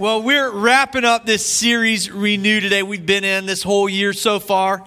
Well, we're wrapping up this series, Renew, today. We've been in this whole year so far.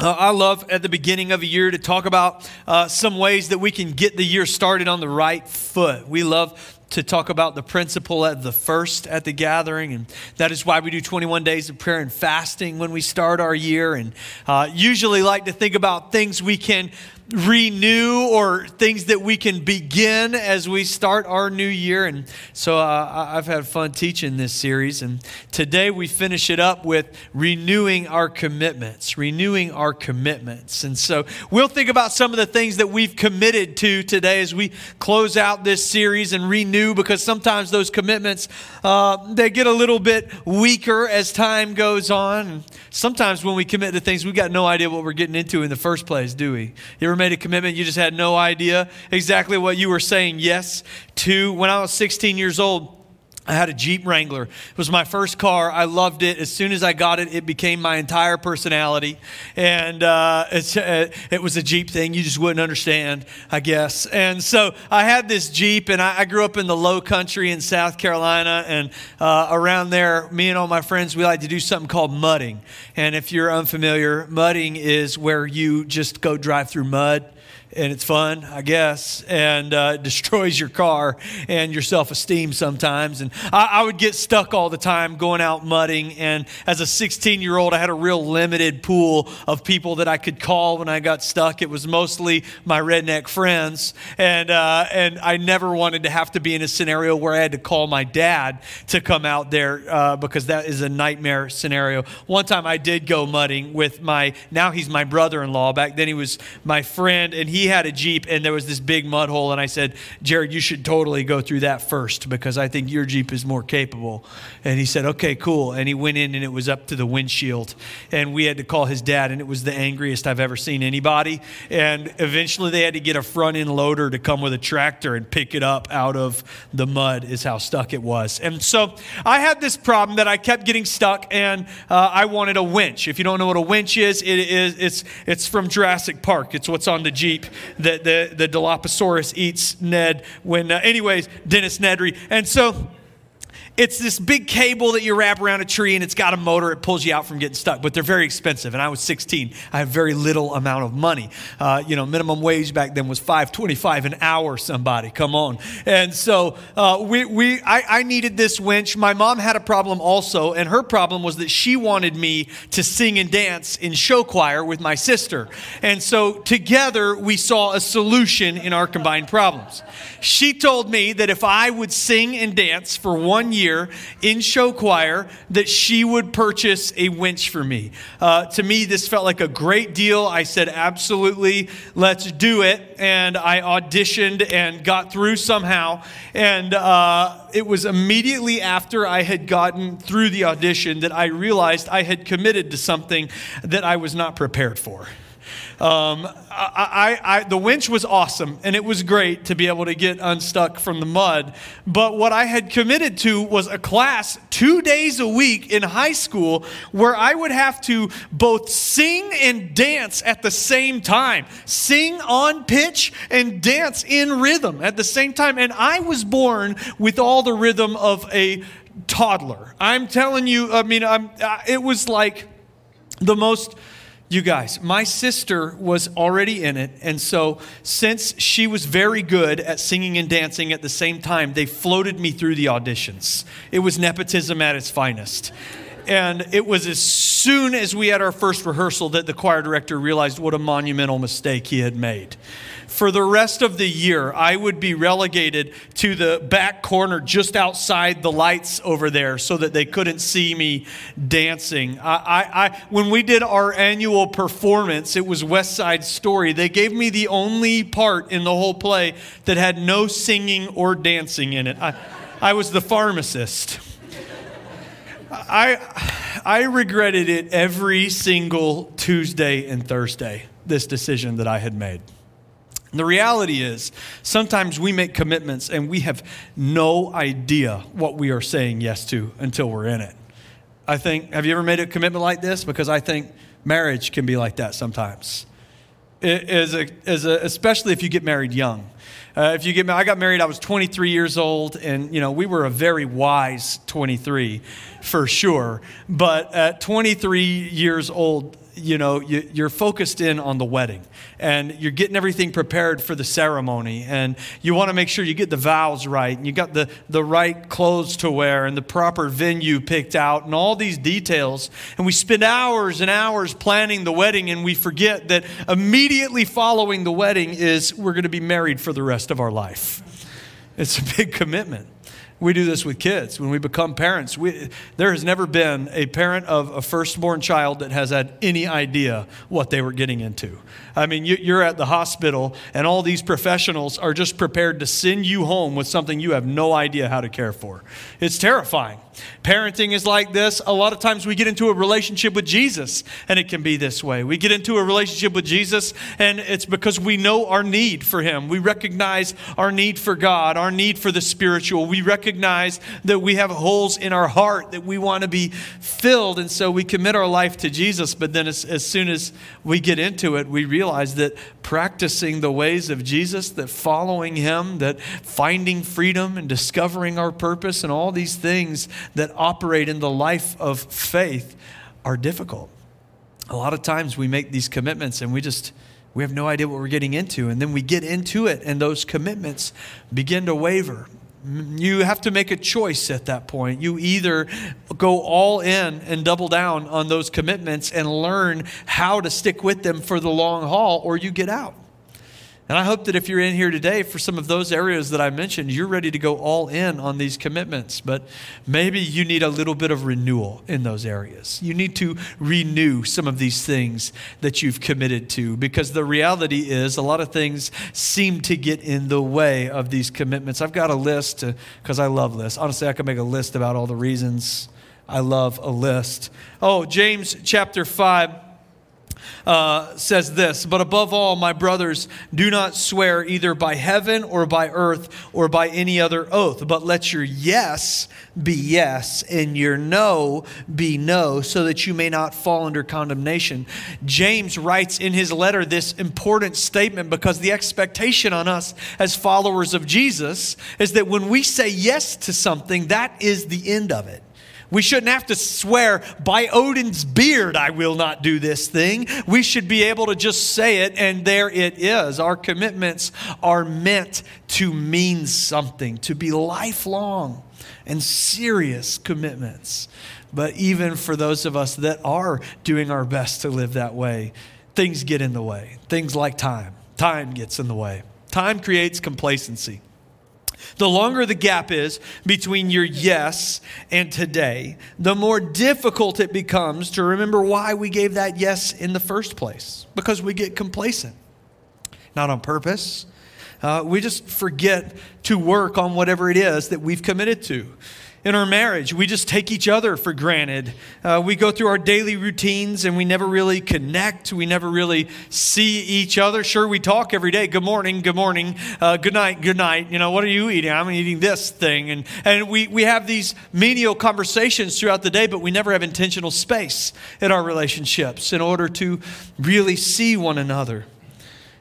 Uh, I love at the beginning of a year to talk about uh, some ways that we can get the year started on the right foot. We love to talk about the principle at the first at the gathering, and that is why we do 21 days of prayer and fasting when we start our year. And uh, usually like to think about things we can renew or things that we can begin as we start our new year. And so uh, I've had fun teaching this series. And today we finish it up with renewing our commitments, renewing our commitments. And so we'll think about some of the things that we've committed to today as we close out this series and renew because sometimes those commitments, uh, they get a little bit weaker as time goes on. And sometimes when we commit to things, we've got no idea what we're getting into in the first place, do we? You made a commitment, you just had no idea exactly what you were saying yes to. When I was 16 years old, I had a Jeep Wrangler. It was my first car. I loved it. As soon as I got it, it became my entire personality. And uh, uh, it was a Jeep thing you just wouldn't understand, I guess. And so I had this Jeep, and I, I grew up in the low country in South Carolina. And uh, around there, me and all my friends, we like to do something called mudding. And if you're unfamiliar, mudding is where you just go drive through mud and it's fun, I guess, and uh, destroys your car and your self esteem sometimes. And I, I, would get stuck all the time going out mudding. And as a 16 year old, I had a real limited pool of people that I could call when I got stuck. It was mostly my redneck friends. And, uh, and I never wanted to have to be in a scenario where I had to call my dad to come out there uh, because that is a nightmare scenario. One time I did go mudding with my, now he's my brother in law. Back then he was my friend, and he he had a Jeep and there was this big mud hole. And I said, Jared, you should totally go through that first because I think your Jeep is more capable. And he said, okay, cool. And he went in and it was up to the windshield. And we had to call his dad, and it was the angriest I've ever seen anybody. And eventually they had to get a front end loader to come with a tractor and pick it up out of the mud, is how stuck it was. And so I had this problem that I kept getting stuck and uh, I wanted a winch. If you don't know what a winch is, it is it's, it's from Jurassic Park, it's what's on the Jeep that the, the Dilophosaurus eats Ned when, uh, anyways, Dennis Nedry. And so it's this big cable that you wrap around a tree and it's got a motor. It pulls you out from getting stuck, but they're very expensive. And I was 16. I have very little amount of money. Uh, you know, minimum wage back then was 5.25 an hour. Somebody, come on. And so uh, we, we, I, I needed this winch. My mom had a problem also, and her problem was that she wanted me to sing and dance in show choir with my sister. And so together we saw a solution in our combined problems. She told me that if I would sing and dance for one year in show choir, that she would purchase a winch for me. Uh, to me, this felt like a great deal. I said, absolutely, let's do it. And I auditioned and got through somehow. And uh, it was immediately after I had gotten through the audition that I realized I had committed to something that I was not prepared for. Um, I, I, I, the winch was awesome, and it was great to be able to get unstuck from the mud. But what I had committed to was a class two days a week in high school where I would have to both sing and dance at the same time, sing on pitch and dance in rhythm at the same time. And I was born with all the rhythm of a toddler. I'm telling you, I mean, I'm, it was like the most you guys, my sister was already in it. And so, since she was very good at singing and dancing at the same time, they floated me through the auditions. It was nepotism at its finest. And it was as soon as we had our first rehearsal that the choir director realized what a monumental mistake he had made for the rest of the year, I would be relegated to the back corner just outside the lights over there so that they couldn't see me dancing. I, I, I, when we did our annual performance, it was West Side Story. They gave me the only part in the whole play that had no singing or dancing in it. I, I was the pharmacist. I, I regretted it every single Tuesday and Thursday, this decision that I had made. The reality is, sometimes we make commitments and we have no idea what we are saying yes to until we're in it. I think, have you ever made a commitment like this? Because I think marriage can be like that sometimes. is, a, is a, especially if you get married young. Uh, if you get, I got married, I was 23 years old, and you know we were a very wise 23, for sure. But at 23 years old, you know, you, are focused in on the wedding and you're getting everything prepared for the ceremony and you want to make sure you get the vows right and you got the, the right clothes to wear and the proper venue picked out and all these details. And we spend hours and hours planning the wedding and we forget that immediately following the wedding is we're going to be married for the rest of our life. It's a big commitment. We do this with kids. When we become parents, we, there has never been a parent of a firstborn child that has had any idea what they were getting into. I mean, you, are at the hospital, and all these professionals are just prepared to send you home with something you have no idea how to care for. It's terrifying. Parenting is like this. A lot of times we get into a relationship with Jesus, and it can be this way. We get into a relationship with Jesus, and it's because we know our need for Him. We recognize our need for God, our need for the spiritual. We recognize that we have holes in our heart that we want to be filled, and so we commit our life to Jesus. But then, as, as soon as we get into it, we realize that practicing the ways of Jesus, that following Him, that finding freedom and discovering our purpose, and all these things that operate in the life of faith are difficult. A lot of times we make these commitments and we just we have no idea what we're getting into and then we get into it and those commitments begin to waver. You have to make a choice at that point. You either go all in and double down on those commitments and learn how to stick with them for the long haul or you get out. And I hope that if you're in here today for some of those areas that I mentioned, you're ready to go all in on these commitments. But maybe you need a little bit of renewal in those areas. You need to renew some of these things that you've committed to because the reality is a lot of things seem to get in the way of these commitments. I've got a list because I love lists. Honestly, I could make a list about all the reasons I love a list. Oh, James chapter 5 uh, says this But above all, my brothers, do not swear either by heaven or by earth or by any other oath, but let your yes be yes and your no be no, so that you may not fall under condemnation. James writes in his letter this important statement because the expectation on us as followers of Jesus is that when we say yes to something, that is the end of it. We shouldn't have to swear, by Odin's beard, I will not do this thing. We should be able to just say it, and there it is. Our commitments are meant to mean something, to be lifelong and serious commitments. But even for those of us that are doing our best to live that way, things get in the way. Things like time. Time gets in the way. Time creates complacency. The longer the gap is between your yes and today, the more difficult it becomes to remember why we gave that yes in the first place. Because we get complacent, not on purpose. Uh, we just forget to work on whatever it is that we've committed to in our marriage. We just take each other for granted. Uh, we go through our daily routines and we never really connect. We never really see each other. Sure, we talk every day. Good morning, good morning, uh, good night, good night. You know, what are you eating? I'm eating this thing. And, and we, we have these menial conversations throughout the day, but we never have intentional space in our relationships in order to really see one another.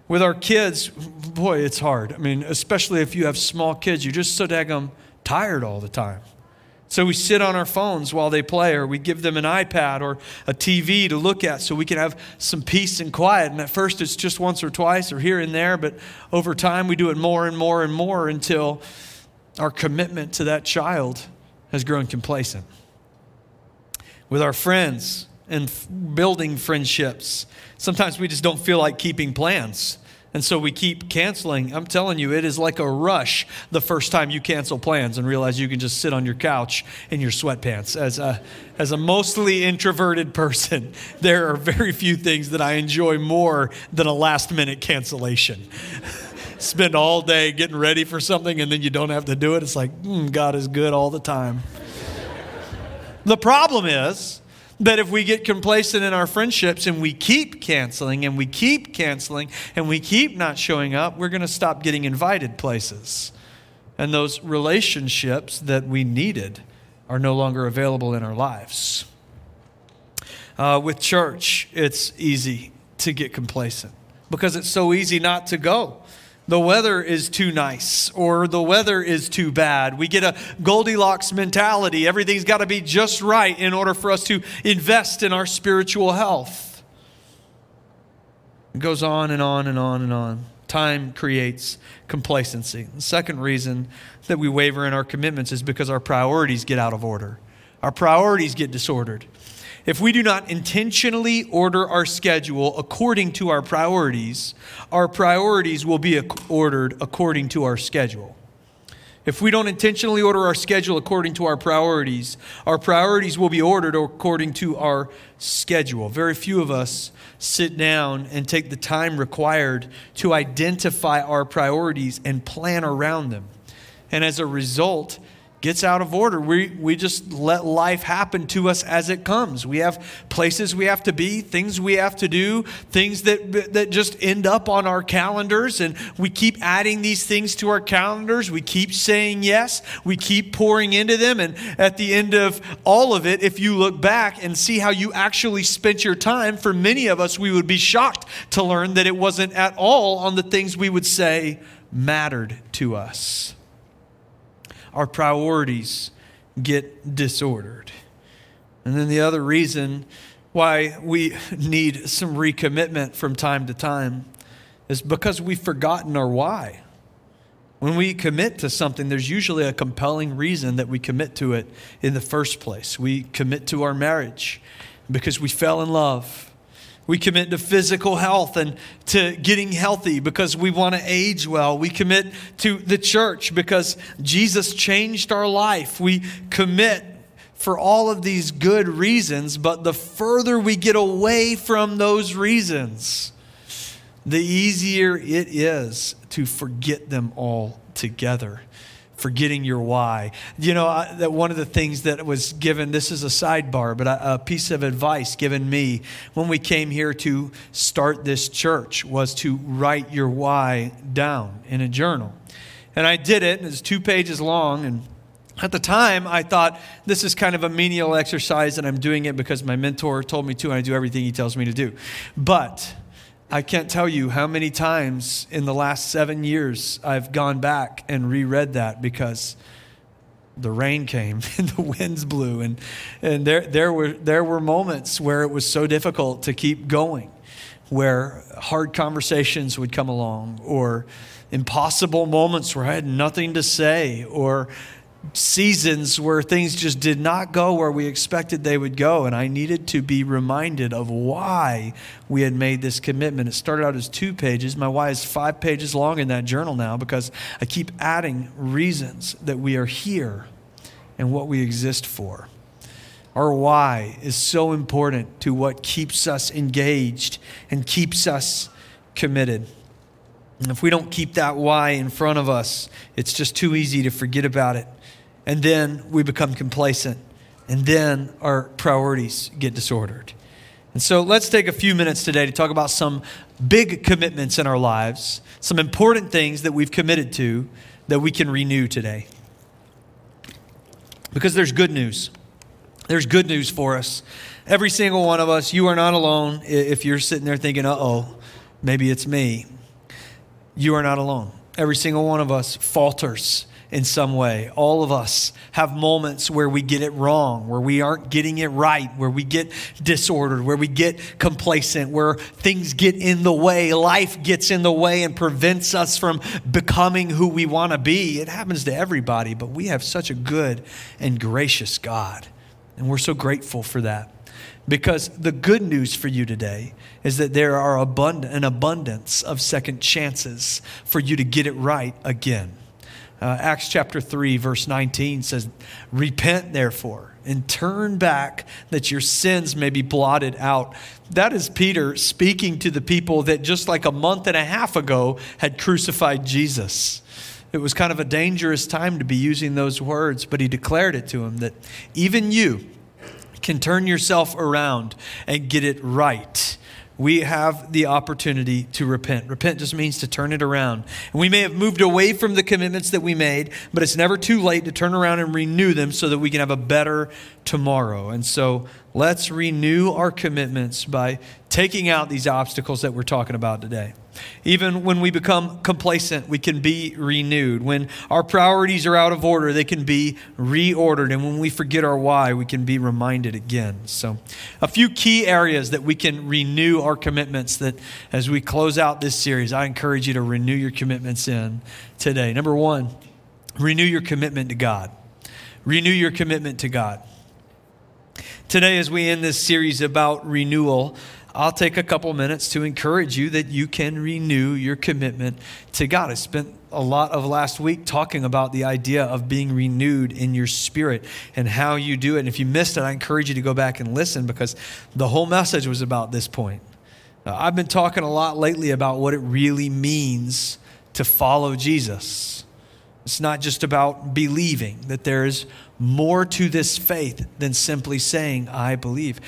With our kids, boy, it's hard. I mean, especially if you have small kids, you're just so daggum tired all the time. So we sit on our phones while they play, or we give them an iPad or a TV to look at so we can have some peace and quiet. And at first it's just once or twice or here and there, but over time we do it more and more and more until our commitment to that child has grown complacent. With our friends and building friendships, sometimes we just don't feel like keeping plans. And so we keep canceling. I'm telling you, it is like a rush the first time you cancel plans and realize you can just sit on your couch in your sweatpants. As a, as a mostly introverted person, there are very few things that I enjoy more than a last minute cancellation. Spend all day getting ready for something and then you don't have to do it. It's like, mm, God is good all the time. the problem is, that if we get complacent in our friendships and we keep canceling and we keep canceling and we keep not showing up, we're going to stop getting invited places. And those relationships that we needed are no longer available in our lives. Uh, with church, it's easy to get complacent. because it's so easy not to go. The weather is too nice or the weather is too bad. We get a Goldilocks mentality. Everything's got to be just right in order for us to invest in our spiritual health. It goes on and on and on and on. Time creates complacency. The second reason that we waver in our commitments is because our priorities get out of order. Our priorities get disordered. If we do not intentionally order our schedule according to our priorities, our priorities will be ordered according to our schedule. If we don't intentionally order our schedule according to our priorities, our priorities will be ordered according to our schedule. Very few of us sit down and take the time required to identify our priorities and plan around them. And as a result, gets out of order. We, we just let life happen to us as it comes. We have places we have to be, things we have to do, things that, that just end up on our calendars, and we keep adding these things to our calendars. We keep saying yes, we keep pouring into them, and at the end of all of it, if you look back and see how you actually spent your time, for many of us, we would be shocked to learn that it wasn't at all on the things we would say mattered to us our priorities get disordered. And then the other reason why we need some recommitment from time to time is because we've forgotten our why. When we commit to something, there's usually a compelling reason that we commit to it in the first place. We commit to our marriage because we fell in love we commit to physical health and to getting healthy because we want to age well. We commit to the church because Jesus changed our life. We commit for all of these good reasons, but the further we get away from those reasons, the easier it is to forget them all together forgetting your why. You know, I, that one of the things that was given, this is a sidebar, but a, a piece of advice given me when we came here to start this church was to write your why down in a journal. And I did it, it's two pages long, and at the time, I thought this is kind of a menial exercise, and I'm doing it because my mentor told me to, and I do everything he tells me to do. But I can't tell you how many times in the last seven years I've gone back and reread that because the rain came and the winds blew. And, and there, there, were, there were moments where it was so difficult to keep going where hard conversations would come along or impossible moments where i had nothing to say or seasons where things just did not go where we expected they would go. And I needed to be reminded of why we had made this commitment. It started out as two pages. My why is five pages long in that journal now because I keep adding reasons that we are here and what we exist for. Our why is so important to what keeps us engaged and keeps us committed. And if we don't keep that why in front of us, it's just too easy to forget about it and then we become complacent, and then our priorities get disordered. And so let's take a few minutes today to talk about some big commitments in our lives, some important things that we've committed to that we can renew today. Because there's good news. There's good news for us. Every single one of us, you are not alone if you're sitting there thinking, uh oh, maybe it's me. You are not alone. Every single one of us falters in some way. All of us have moments where we get it wrong, where we aren't getting it right, where we get disordered, where we get complacent, where things get in the way, life gets in the way and prevents us from becoming who we want to be. It happens to everybody, but we have such a good and gracious God. And we're so grateful for that. Because the good news for you today is that there are abund- an abundance of second chances for you to get it right again. Uh, Acts chapter 3, verse 19 says, Repent therefore and turn back that your sins may be blotted out. That is Peter speaking to the people that just like a month and a half ago had crucified Jesus. It was kind of a dangerous time to be using those words, but he declared it to them that even you can turn yourself around and get it right we have the opportunity to repent. Repent just means to turn it around. And we may have moved away from the commitments that we made, but it's never too late to turn around and renew them so that we can have a better tomorrow. And so let's renew our commitments by taking out these obstacles that we're talking about today. Even when we become complacent, we can be renewed. When our priorities are out of order, they can be reordered. And when we forget our why, we can be reminded again. So, a few key areas that we can renew our commitments that as we close out this series, I encourage you to renew your commitments in today. Number one, renew your commitment to God. Renew your commitment to God. Today, as we end this series about renewal, I'll take a couple minutes to encourage you that you can renew your commitment to God. I spent a lot of last week talking about the idea of being renewed in your spirit and how you do it. And if you missed it, I encourage you to go back and listen because the whole message was about this point. Uh, I've been talking a lot lately about what it really means to follow Jesus. It's not just about believing, that there is more to this faith than simply saying, I believe.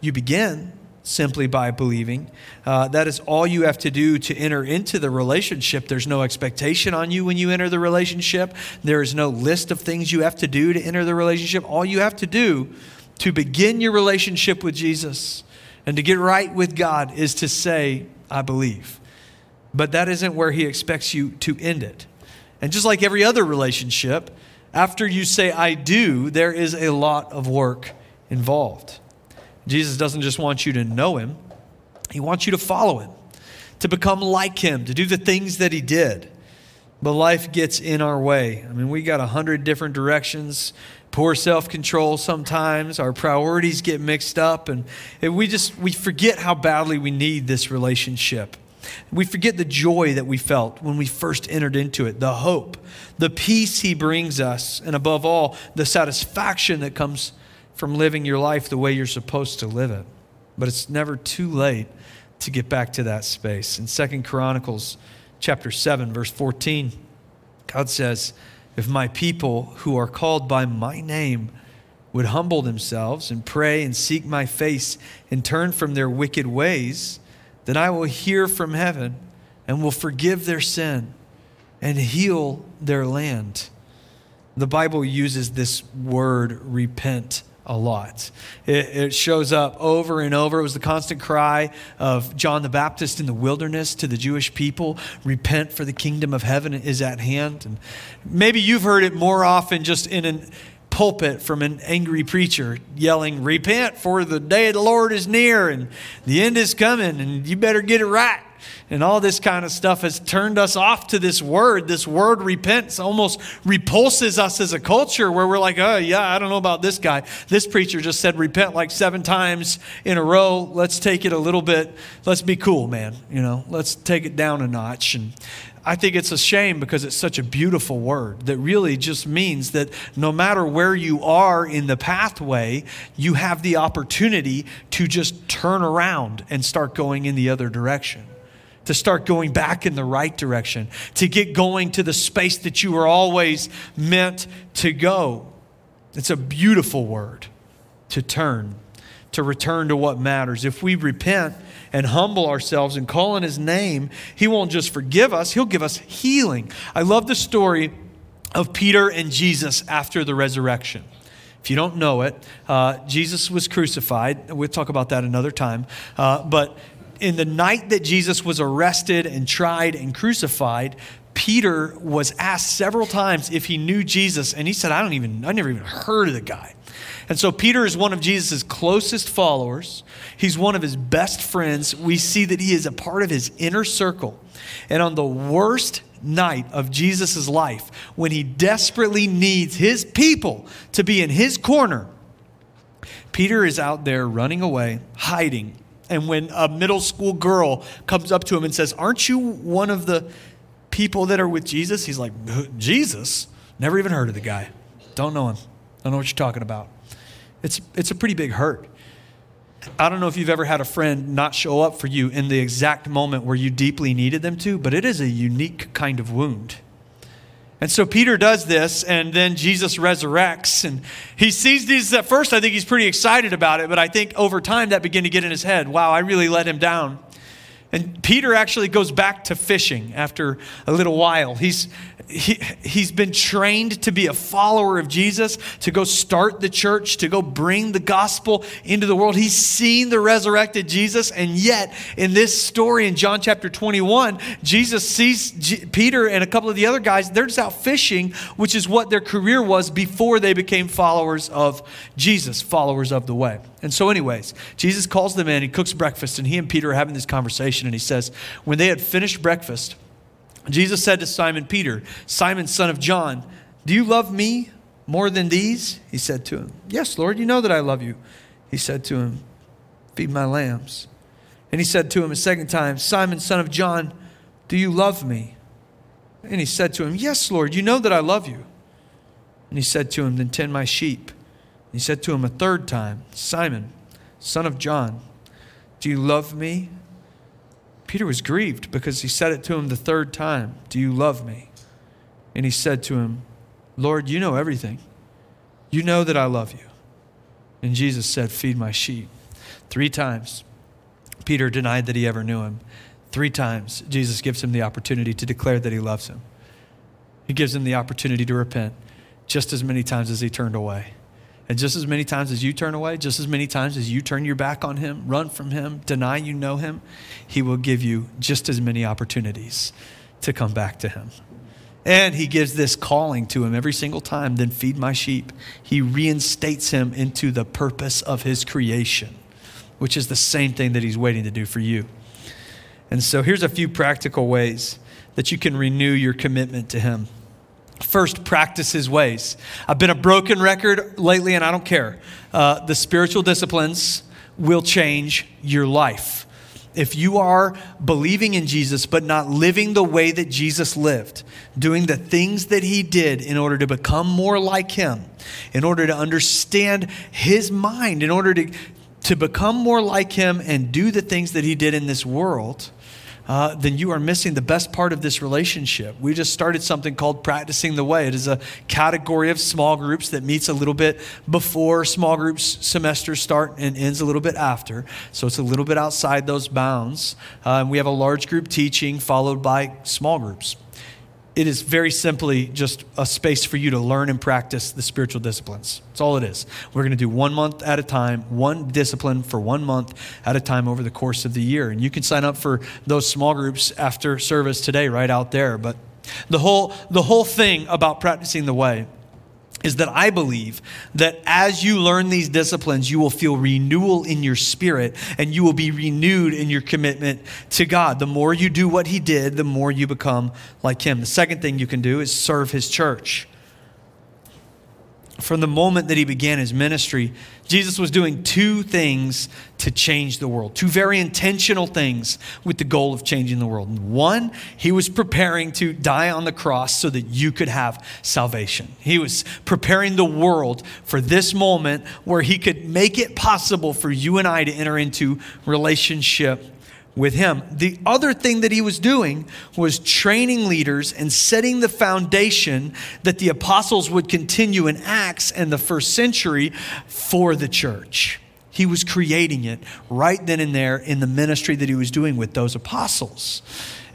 You begin simply by believing. Uh, that is all you have to do to enter into the relationship. There's no expectation on you when you enter the relationship, there is no list of things you have to do to enter the relationship. All you have to do to begin your relationship with Jesus and to get right with God is to say, I believe. But that isn't where He expects you to end it. And just like every other relationship, after you say, I do, there is a lot of work involved. Jesus doesn't just want you to know him, he wants you to follow him, to become like him, to do the things that he did. But life gets in our way. I mean, we got a hundred different directions, poor self control sometimes. Our priorities get mixed up, and we just we forget how badly we need this relationship. We forget the joy that we felt when we first entered into it, the hope, the peace he brings us, and above all, the satisfaction that comes from living your life the way you're supposed to live it. But it's never too late to get back to that space. In Second Chronicles chapter 7 verse 14, God says, "If my people who are called by my name would humble themselves and pray and seek my face and turn from their wicked ways, then I will hear from heaven and will forgive their sin and heal their land." The Bible uses this word repent a lot. It, it, shows up over and over. It was the constant cry of John the Baptist in the wilderness to the Jewish people repent, for the kingdom of heaven is at hand. And maybe you've heard it more often just in a pulpit from an angry preacher yelling, Repent, for the day of the Lord is near and the end is coming, and you better get it right and all this kind of stuff has turned us off to this word. This word repents almost repulses us as a culture where we're like, oh, yeah, I don't know about this guy. This preacher just said repent like seven times in a row. Let's take it a little bit. Let's be cool, man. You know, let's take it down a notch. And I think it's a shame because it's such a beautiful word that really just means that no matter where you are in the pathway, you have the opportunity to just turn around and start going in the other direction to start going back in the right direction, to get going to the space that you were always meant to go. It's a beautiful word to turn, to return to what matters. If we repent and humble ourselves and call on His name, He won't just forgive us, He'll give us healing. I love the story of Peter and Jesus after the resurrection. If you don't know it, uh, Jesus was crucified. We'll talk about that another time. Uh, but in the night that Jesus was arrested and tried and crucified, Peter was asked several times if he knew Jesus, and he said, I don't even, I never even heard of the guy. And so Peter is one of Jesus' closest followers. He's one of his best friends. We see that he is a part of his inner circle. And on the worst night of Jesus' life, when he desperately needs his people to be in his corner, Peter is out there running away, hiding, and when a middle school girl comes up to him and says, Aren't you one of the people that are with Jesus? He's like, Jesus? Never even heard of the guy. Don't know him. Don't know what you're talking about. It's, it's a pretty big hurt. I don't know if you've ever had a friend not show up for you in the exact moment where you deeply needed them to, but it is a unique kind of wound. And so Peter does this, and then Jesus resurrects. And he sees these at first. I think he's pretty excited about it, but I think over time that began to get in his head. Wow, I really let him down. And Peter actually goes back to fishing after a little while. He's, he, he's been trained to be a follower of Jesus, to go start the church, to go bring the gospel into the world. He's seen the resurrected Jesus, and yet in this story in John chapter 21, Jesus sees G- Peter and a couple of the other guys, they're just out fishing, which is what their career was before they became followers of Jesus, followers of the way. And so, anyways, Jesus calls them in, he cooks breakfast, and he and Peter are having this conversation, and he says, When they had finished breakfast, Jesus said to Simon Peter, Simon, son of John, do you love me more than these? He said to him, Yes, Lord, you know that I love you. He said to him, Feed my lambs. And he said to him a second time, Simon, son of John, do you love me? And he said to him, Yes, Lord, you know that I love you. And he said to him, Then tend my sheep. He said to him a third time, Simon, son of John, do you love me? Peter was grieved because he said it to him the third time Do you love me? And he said to him, Lord, you know everything. You know that I love you. And Jesus said, Feed my sheep. Three times, Peter denied that he ever knew him. Three times, Jesus gives him the opportunity to declare that he loves him. He gives him the opportunity to repent just as many times as he turned away. And just as many times as you turn away, just as many times as you turn your back on him, run from him, deny you know him, he will give you just as many opportunities to come back to him. And he gives this calling to him every single time then feed my sheep. He reinstates him into the purpose of his creation, which is the same thing that he's waiting to do for you. And so here's a few practical ways that you can renew your commitment to him. First, practice his ways. I've been a broken record lately, and I don't care. Uh, the spiritual disciplines will change your life. If you are believing in Jesus but not living the way that Jesus lived, doing the things that he did in order to become more like him, in order to understand his mind, in order to, to become more like him and do the things that he did in this world, uh, then you are missing the best part of this relationship. We just started something called Practicing the Way. It is a category of small groups that meets a little bit before small groups semesters start and ends a little bit after. So it's a little bit outside those bounds. Uh, we have a large group teaching followed by small groups it is very simply just a space for you to learn and practice the spiritual disciplines. That's all it is. We're going to do one month at a time, one discipline for one month at a time over the course of the year. And you can sign up for those small groups after service today, right out there. But the whole, the whole thing about practicing the way is that I believe that as you learn these disciplines, you will feel renewal in your spirit and you will be renewed in your commitment to God. The more you do what He did, the more you become like Him. The second thing you can do is serve His church from the moment that he began his ministry, Jesus was doing two things to change the world, two very intentional things with the goal of changing the world. One, he was preparing to die on the cross so that you could have salvation. He was preparing the world for this moment where he could make it possible for you and I to enter into relationship with him. The other thing that he was doing was training leaders and setting the foundation that the apostles would continue in Acts and the first century for the church. He was creating it right then and there in the ministry that he was doing with those apostles.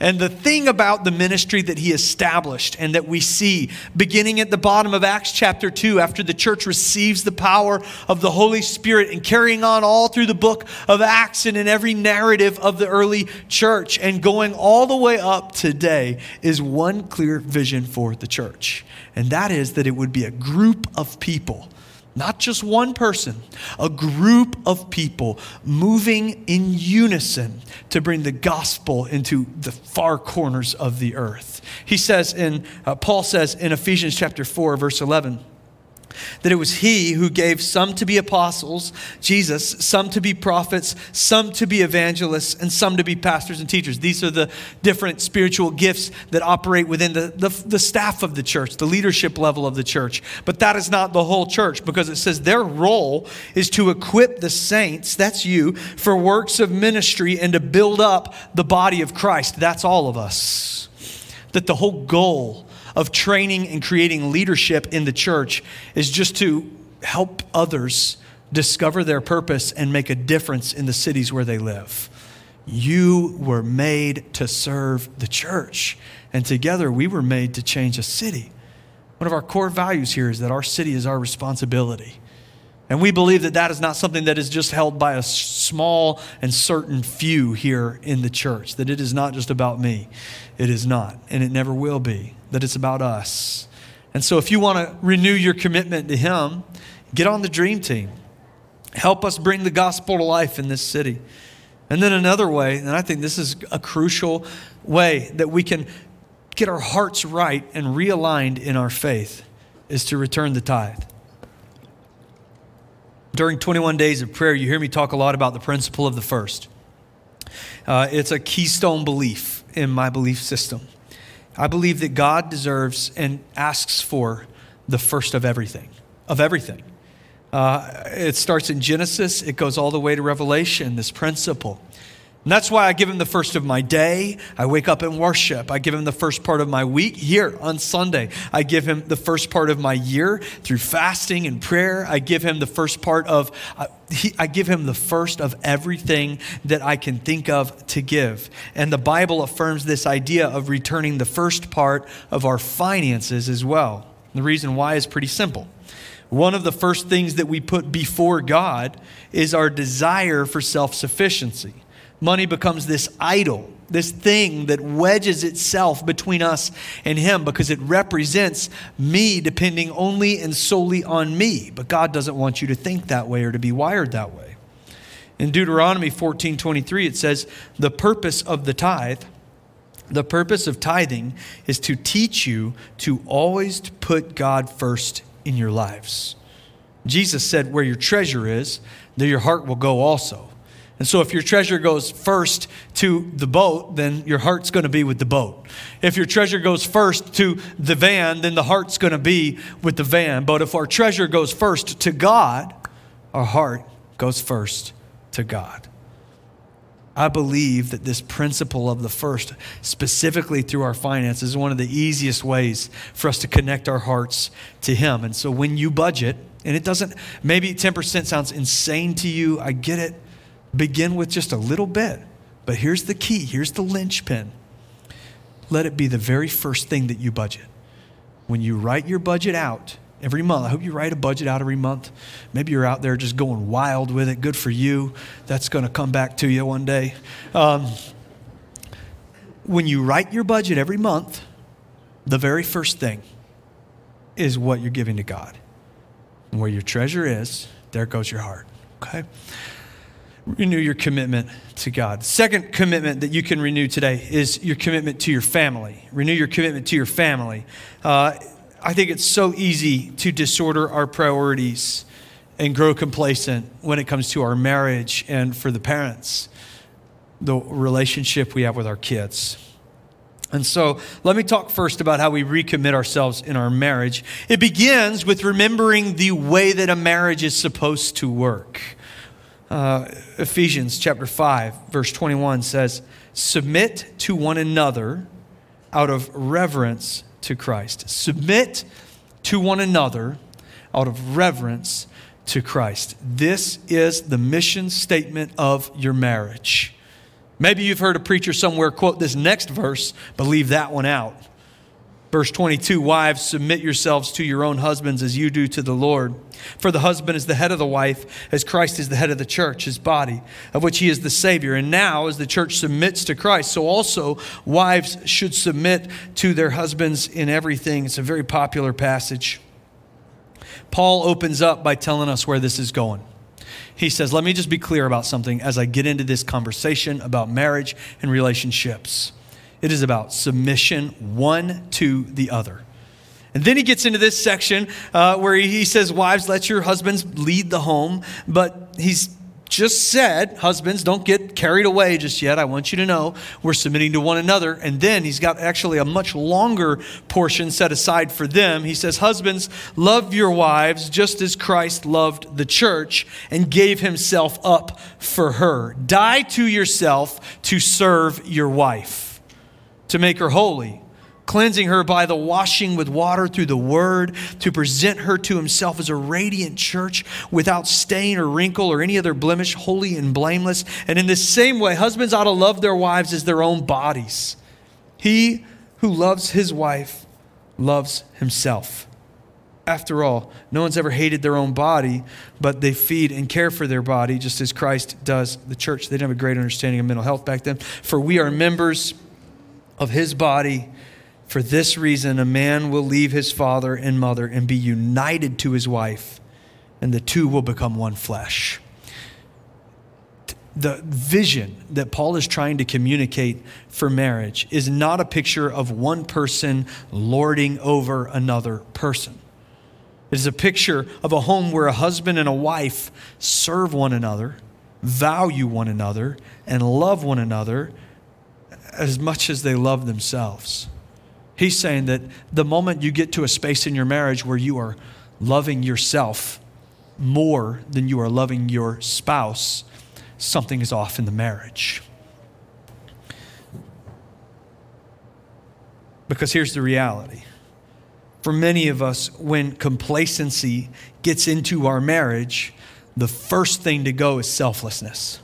And the thing about the ministry that he established and that we see beginning at the bottom of Acts chapter 2, after the church receives the power of the Holy Spirit and carrying on all through the book of Acts and in every narrative of the early church and going all the way up today, is one clear vision for the church. And that is that it would be a group of people not just one person, a group of people moving in unison to bring the gospel into the far corners of the earth. He says in, uh, Paul says in Ephesians chapter 4, verse 11, that it was he who gave some to be apostles, Jesus, some to be prophets, some to be evangelists, and some to be pastors and teachers. These are the different spiritual gifts that operate within the, the, the, staff of the church, the leadership level of the church. But that is not the whole church because it says their role is to equip the saints, that's you, for works of ministry and to build up the body of Christ. That's all of us. That the whole goal of training and creating leadership in the church is just to help others discover their purpose and make a difference in the cities where they live. You were made to serve the church, and together we were made to change a city. One of our core values here is that our city is our responsibility. And we believe that that is not something that is just held by a small and certain few here in the church, that it is not just about me. It is not, and it never will be, that it's about us. And so if you want to renew your commitment to Him, get on the dream team. Help us bring the gospel to life in this city. And then another way, and I think this is a crucial way that we can get our hearts right and realigned in our faith, is to return the tithe. During 21 days of prayer, you hear me talk a lot about the principle of the first. Uh, it's a keystone belief in my belief system. I believe that God deserves and asks for the first of everything, of everything. Uh, it starts in Genesis, it goes all the way to Revelation, this principle. And that's why I give him the first of my day. I wake up and worship. I give him the first part of my week here on Sunday. I give him the first part of my year through fasting and prayer. I give him the first part of, uh, he, I give him the first of everything that I can think of to give. And the Bible affirms this idea of returning the first part of our finances as well. The reason why is pretty simple. One of the first things that we put before God is our desire for self sufficiency money becomes this idol, this thing that wedges itself between us and Him because it represents me depending only and solely on me. But God doesn't want you to think that way or to be wired that way. In Deuteronomy 14 23, it says, The purpose of the tithe, the purpose of tithing is to teach you to always put God first in your lives. Jesus said, Where your treasure is, there your heart will go also. And so, if your treasure goes first to the boat, then your heart's going to be with the boat. If your treasure goes first to the van, then the heart's going to be with the van. But if our treasure goes first to God, our heart goes first to God. I believe that this principle of the first, specifically through our finances, is one of the easiest ways for us to connect our hearts to Him. And so when you budget, and it doesn't, maybe 10% sounds insane to you, I get it. Begin with just a little bit. But here's the key here's the linchpin. Let it be the very first thing that you budget. When you write your budget out every month, I hope you write a budget out every month. Maybe you're out there just going wild with it. Good for you. That's going to come back to you one day. Um, when you write your budget every month, the very first thing is what you're giving to God. And where your treasure is, there goes your heart. Okay? Renew your commitment to God. Second commitment that you can renew today is your commitment to your family. Renew your commitment to your family. Uh, I think it's so easy to disorder our priorities and grow complacent when it comes to our marriage and for the parents, the relationship we have with our kids. And so let me talk first about how we recommit ourselves in our marriage. It begins with remembering the way that a marriage is supposed to work uh, Ephesians chapter 5, verse 21 says, Submit to one another out of reverence to Christ. Submit to one another out of reverence to Christ. This is the mission statement of your marriage. Maybe you've heard a preacher somewhere quote this next verse, but leave that one out. Verse 22 Wives, submit yourselves to your own husbands as you do to the Lord. For the husband is the head of the wife, as Christ is the head of the church, his body, of which he is the Savior. And now, as the church submits to Christ, so also wives should submit to their husbands in everything. It's a very popular passage. Paul opens up by telling us where this is going. He says, Let me just be clear about something as I get into this conversation about marriage and relationships. It is about submission one to the other. And then he gets into this section uh, where he says, Wives, let your husbands lead the home. But he's just said, Husbands, don't get carried away just yet. I want you to know we're submitting to one another. And then he's got actually a much longer portion set aside for them. He says, Husbands, love your wives just as Christ loved the church and gave himself up for her. Die to yourself to serve your wife to make her holy, cleansing her by the washing with water through the word, to present her to himself as a radiant church without stain or wrinkle or any other blemish, holy and blameless. And in the same way, husbands ought to love their wives as their own bodies. He who loves his wife loves himself. After all, no one's ever hated their own body, but they feed and care for their body just as Christ does the church. They didn't have a great understanding of mental health back then. For we are members of his body. For this reason, a man will leave his father and mother and be united to his wife, and the two will become one flesh. The vision that Paul is trying to communicate for marriage is not a picture of one person lording over another person. It is a picture of a home where a husband and a wife serve one another, value one another, and love one another as much as they love themselves. He's saying that the moment you get to a space in your marriage where you are loving yourself more than you are loving your spouse, something is off in the marriage. Because here's the reality. For many of us, when complacency gets into our marriage, the first thing to go is selflessness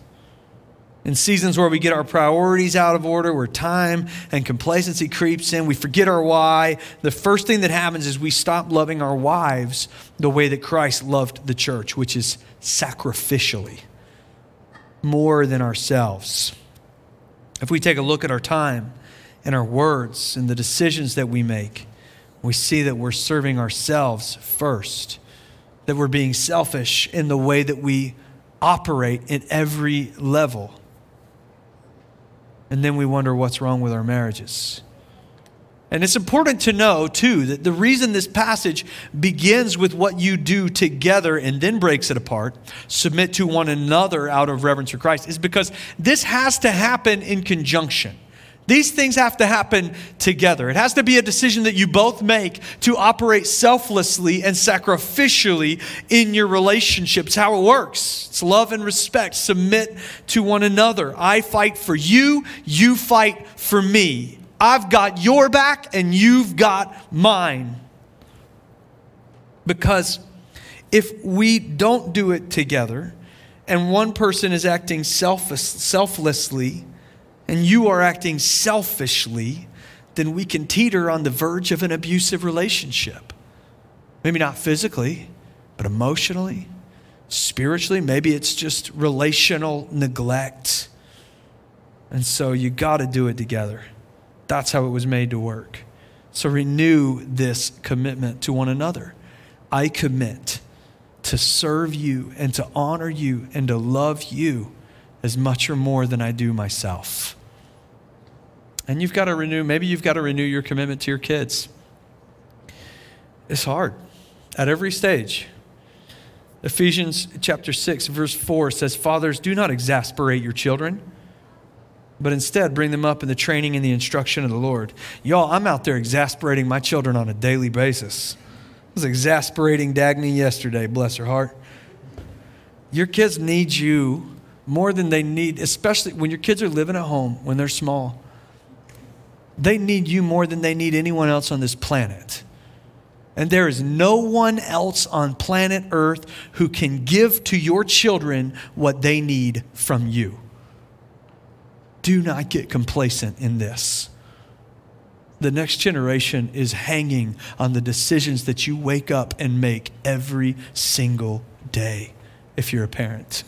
in seasons where we get our priorities out of order, where time and complacency creeps in, we forget our why, the first thing that happens is we stop loving our wives the way that Christ loved the church, which is sacrificially, more than ourselves. If we take a look at our time and our words and the decisions that we make, we see that we're serving ourselves first, that we're being selfish in the way that we operate at every level. And then we wonder what's wrong with our marriages. And it's important to know, too, that the reason this passage begins with what you do together and then breaks it apart, submit to one another out of reverence for Christ, is because this has to happen in conjunction. These things have to happen together. It has to be a decision that you both make to operate selflessly and sacrificially in your relationships. How it works. It's love and respect. Submit to one another. I fight for you, you fight for me. I've got your back and you've got mine. Because if we don't do it together and one person is acting selfless, selflessly, and you are acting selfishly, then we can teeter on the verge of an abusive relationship. Maybe not physically, but emotionally, spiritually. Maybe it's just relational neglect. And so you got to do it together. That's how it was made to work. So renew this commitment to one another. I commit to serve you and to honor you and to love you as much or more than I do myself. And you've got to renew, maybe you've got to renew your commitment to your kids. It's hard at every stage. Ephesians chapter 6, verse 4 says, Fathers, do not exasperate your children, but instead bring them up in the training and the instruction of the Lord. Y'all, I'm out there exasperating my children on a daily basis. I was exasperating Dagny yesterday, bless her heart. Your kids need you more than they need, especially when your kids are living at home when they're small they need you more than they need anyone else on this planet. And there is no one else on planet Earth who can give to your children what they need from you. Do not get complacent in this. The next generation is hanging on the decisions that you wake up and make every single day if you're a parent.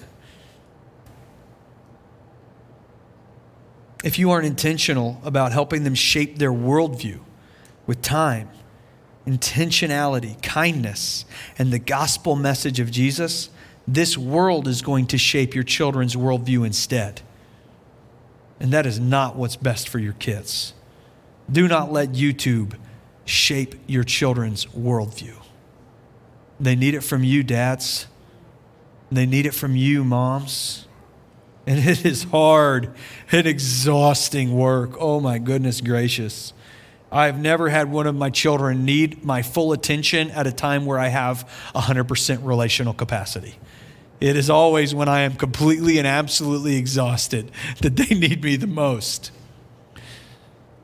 If you aren't intentional about helping them shape their worldview with time, intentionality, kindness, and the gospel message of Jesus, this world is going to shape your children's worldview instead. And that is not what's best for your kids. Do not let YouTube shape your children's worldview. They need it from you, dads. They need it from you, moms. And it is hard and exhausting work. Oh, my goodness gracious. I've never had one of my children need my full attention at a time where I have 100% relational capacity. It is always when I am completely and absolutely exhausted that they need me the most.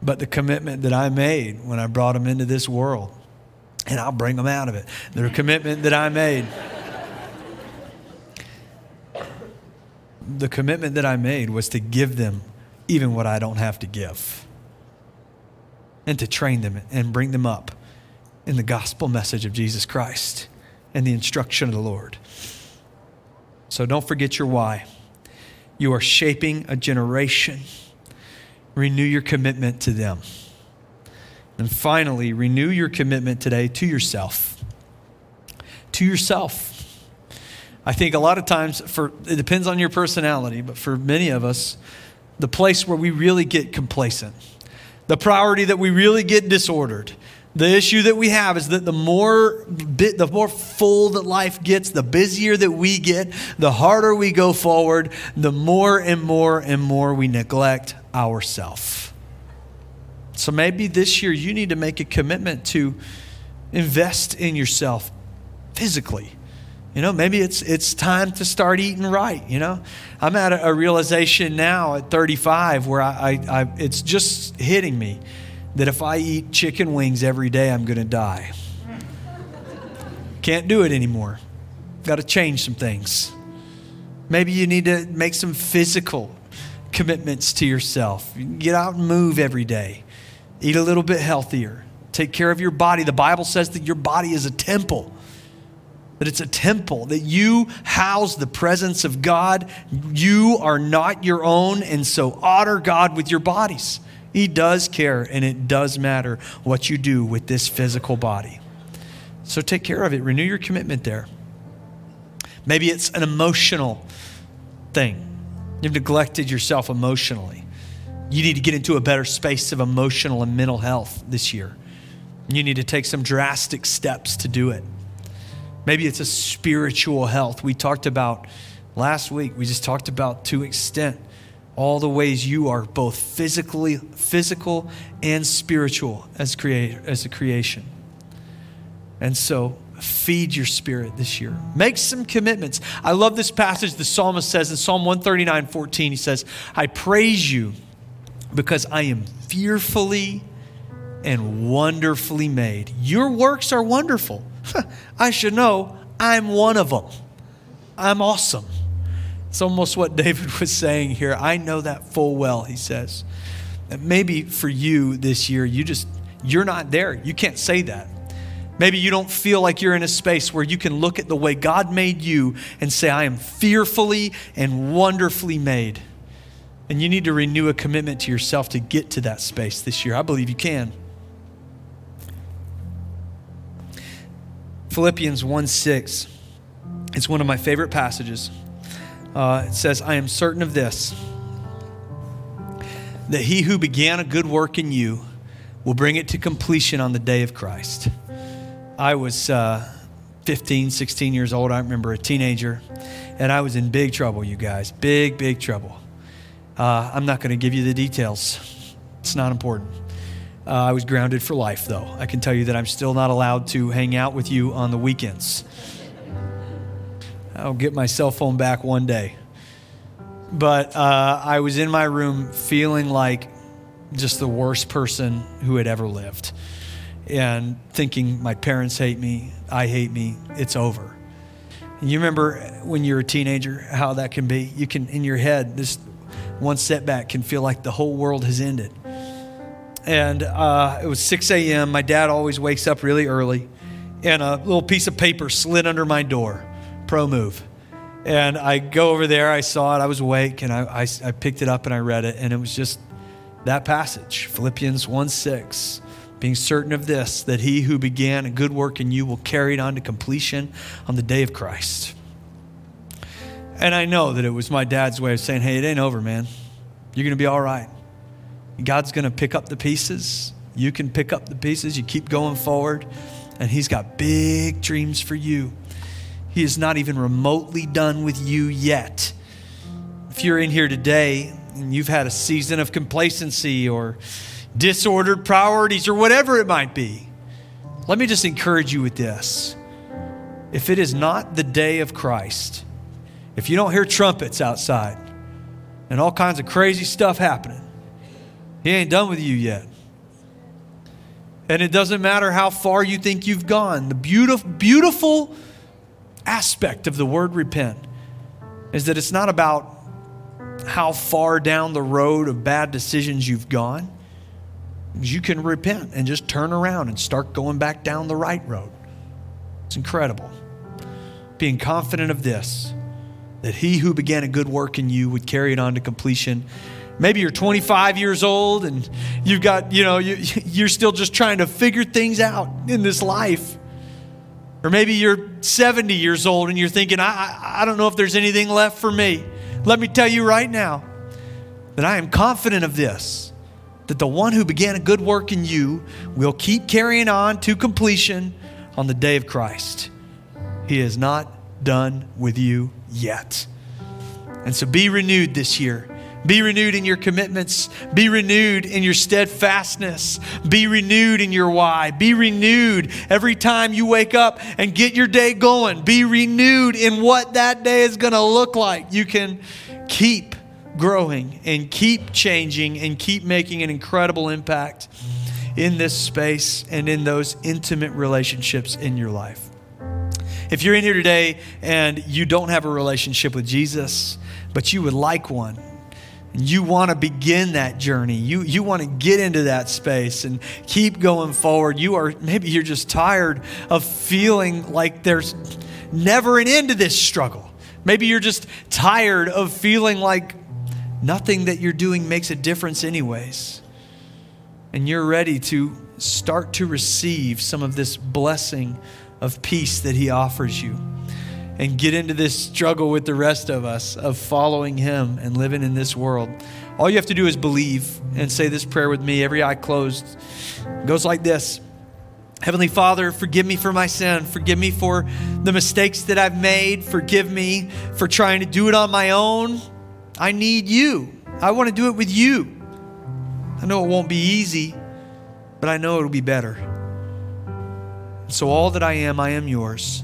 but the commitment that I made when I brought them into this world. And I'll bring them out of it. The commitment that I made. The commitment that I made was to give them even what I don't have to give and to train them and bring them up in the gospel message of Jesus Christ and the instruction of the Lord. So don't forget your why. You are shaping a generation. Renew your commitment to them. And finally, renew your commitment today to yourself. To yourself. I think a lot of times, for it depends on your personality, but for many of us, the place where we really get complacent, the priority that we really get disordered, the issue that we have is that the more bit, the more full that life gets, the busier that we get, the harder we go forward, the more and more and more we neglect ourselves. So maybe this year you need to make a commitment to invest in yourself physically. You know, maybe it's it's time to start eating right. You know, I'm at a, a realization now at 35 where I, I, I it's just hitting me that if I eat chicken wings every day, I'm going to die. Can't do it anymore. Got to change some things. Maybe you need to make some physical commitments to yourself. Get out and move every day. Eat a little bit healthier. Take care of your body. The Bible says that your body is a temple, that it's a temple, that you house the presence of God. You are not your own, and so honor God with your bodies. He does care, and it does matter what you do with this physical body. So take care of it. Renew your commitment there. Maybe it's an emotional thing. You've neglected yourself emotionally. You need to get into a better space of emotional and mental health this year. You need to take some drastic steps to do it. Maybe it's a spiritual health. We talked about last week, we just talked about to extent all the ways you are both physically physical and spiritual as create as a creation. And so feed your spirit this year. Make some commitments. I love this passage the psalmist says in Psalm 139, 14. He says, I praise you because I am fearfully and wonderfully made. Your works are wonderful. I should know I'm one of them. I'm awesome. It's almost what David was saying here. I know that full well, he says. And maybe for you this year, you just, you're not there. You can't say that. Maybe you don't feel like you're in a space where you can look at the way God made you and say, I am fearfully and wonderfully made. And you need to renew a commitment to yourself to get to that space this year. I believe you can. Philippians 1 6. It's one of my favorite passages uh, it says, I am certain of this, that he who began a good work in you will bring it to completion on the day of Christ. I was uh, 15, 16 years old. I remember a teenager, and I was in big trouble, you guys. Big, big trouble. Uh, I'm not going to give you the details, it's not important. Uh, I was grounded for life, though. I can tell you that I'm still not allowed to hang out with you on the weekends. I'll get my cell phone back one day. But uh, I was in my room feeling like just the worst person who had ever lived and thinking, my parents hate me, I hate me, it's over. And you remember when you're a teenager how that can be? You can, in your head, this one setback can feel like the whole world has ended. And uh, it was 6 a.m. My dad always wakes up really early, and a little piece of paper slid under my door pro move. And I go over there, I saw it, I was awake, and I, I, I picked it up and I read it, and it was just that passage, Philippians 1 6 being certain of this, that he who began a good work in you will carry it on to completion on the day of Christ. And I know that it was my dad's way of saying, hey, it ain't over, man. You're going to be all right. God's going to pick up the pieces. You can pick up the pieces. You keep going forward. And he's got big dreams for you. He is not even remotely done with you yet. If you're in here today and you've had a season of complacency or disordered priorities or whatever it might be, let me just encourage you with this. If it is not the day of Christ, if you don't hear trumpets outside and all kinds of crazy stuff happening, He ain't done with you yet. And it doesn't matter how far you think you've gone. The beautiful, beautiful aspect of the word repent is that it's not about how far down the road of bad decisions you've gone. You can repent and just turn around and start going back down the right road. It's incredible. Being confident of this, that he who began a good work in you would carry it on to completion Maybe you're 25 years old and you've got, you know, you, you're still just trying to figure things out in this life. Or maybe you're 70 years old and you're thinking, I, I don't know if there's anything left for me. Let me tell you right now that I am confident of this that the one who began a good work in you will keep carrying on to completion on the day of Christ. He is not done with you yet. And so be renewed this year. Be renewed in your commitments. Be renewed in your steadfastness. Be renewed in your why. Be renewed every time you wake up and get your day going. Be renewed in what that day is going to look like. You can keep growing and keep changing and keep making an incredible impact in this space and in those intimate relationships in your life. If you're in here today and you don't have a relationship with Jesus, but you would like one, you want to begin that journey. You, you want to get into that space and keep going forward. You are, maybe you're just tired of feeling like there's never an end to this struggle. Maybe you're just tired of feeling like nothing that you're doing makes a difference, anyways. And you're ready to start to receive some of this blessing of peace that He offers you and get into this struggle with the rest of us of following Him and living in this world. All you have to do is believe and say this prayer with me, every eye closed. It goes like this Heavenly Father, forgive me for my sin. Forgive me for the mistakes that I've made. Forgive me for trying to do it on my own. I need you. I want to do it with you. I know it won't be easy, but I know it'll be better. So, all that I am, I am yours.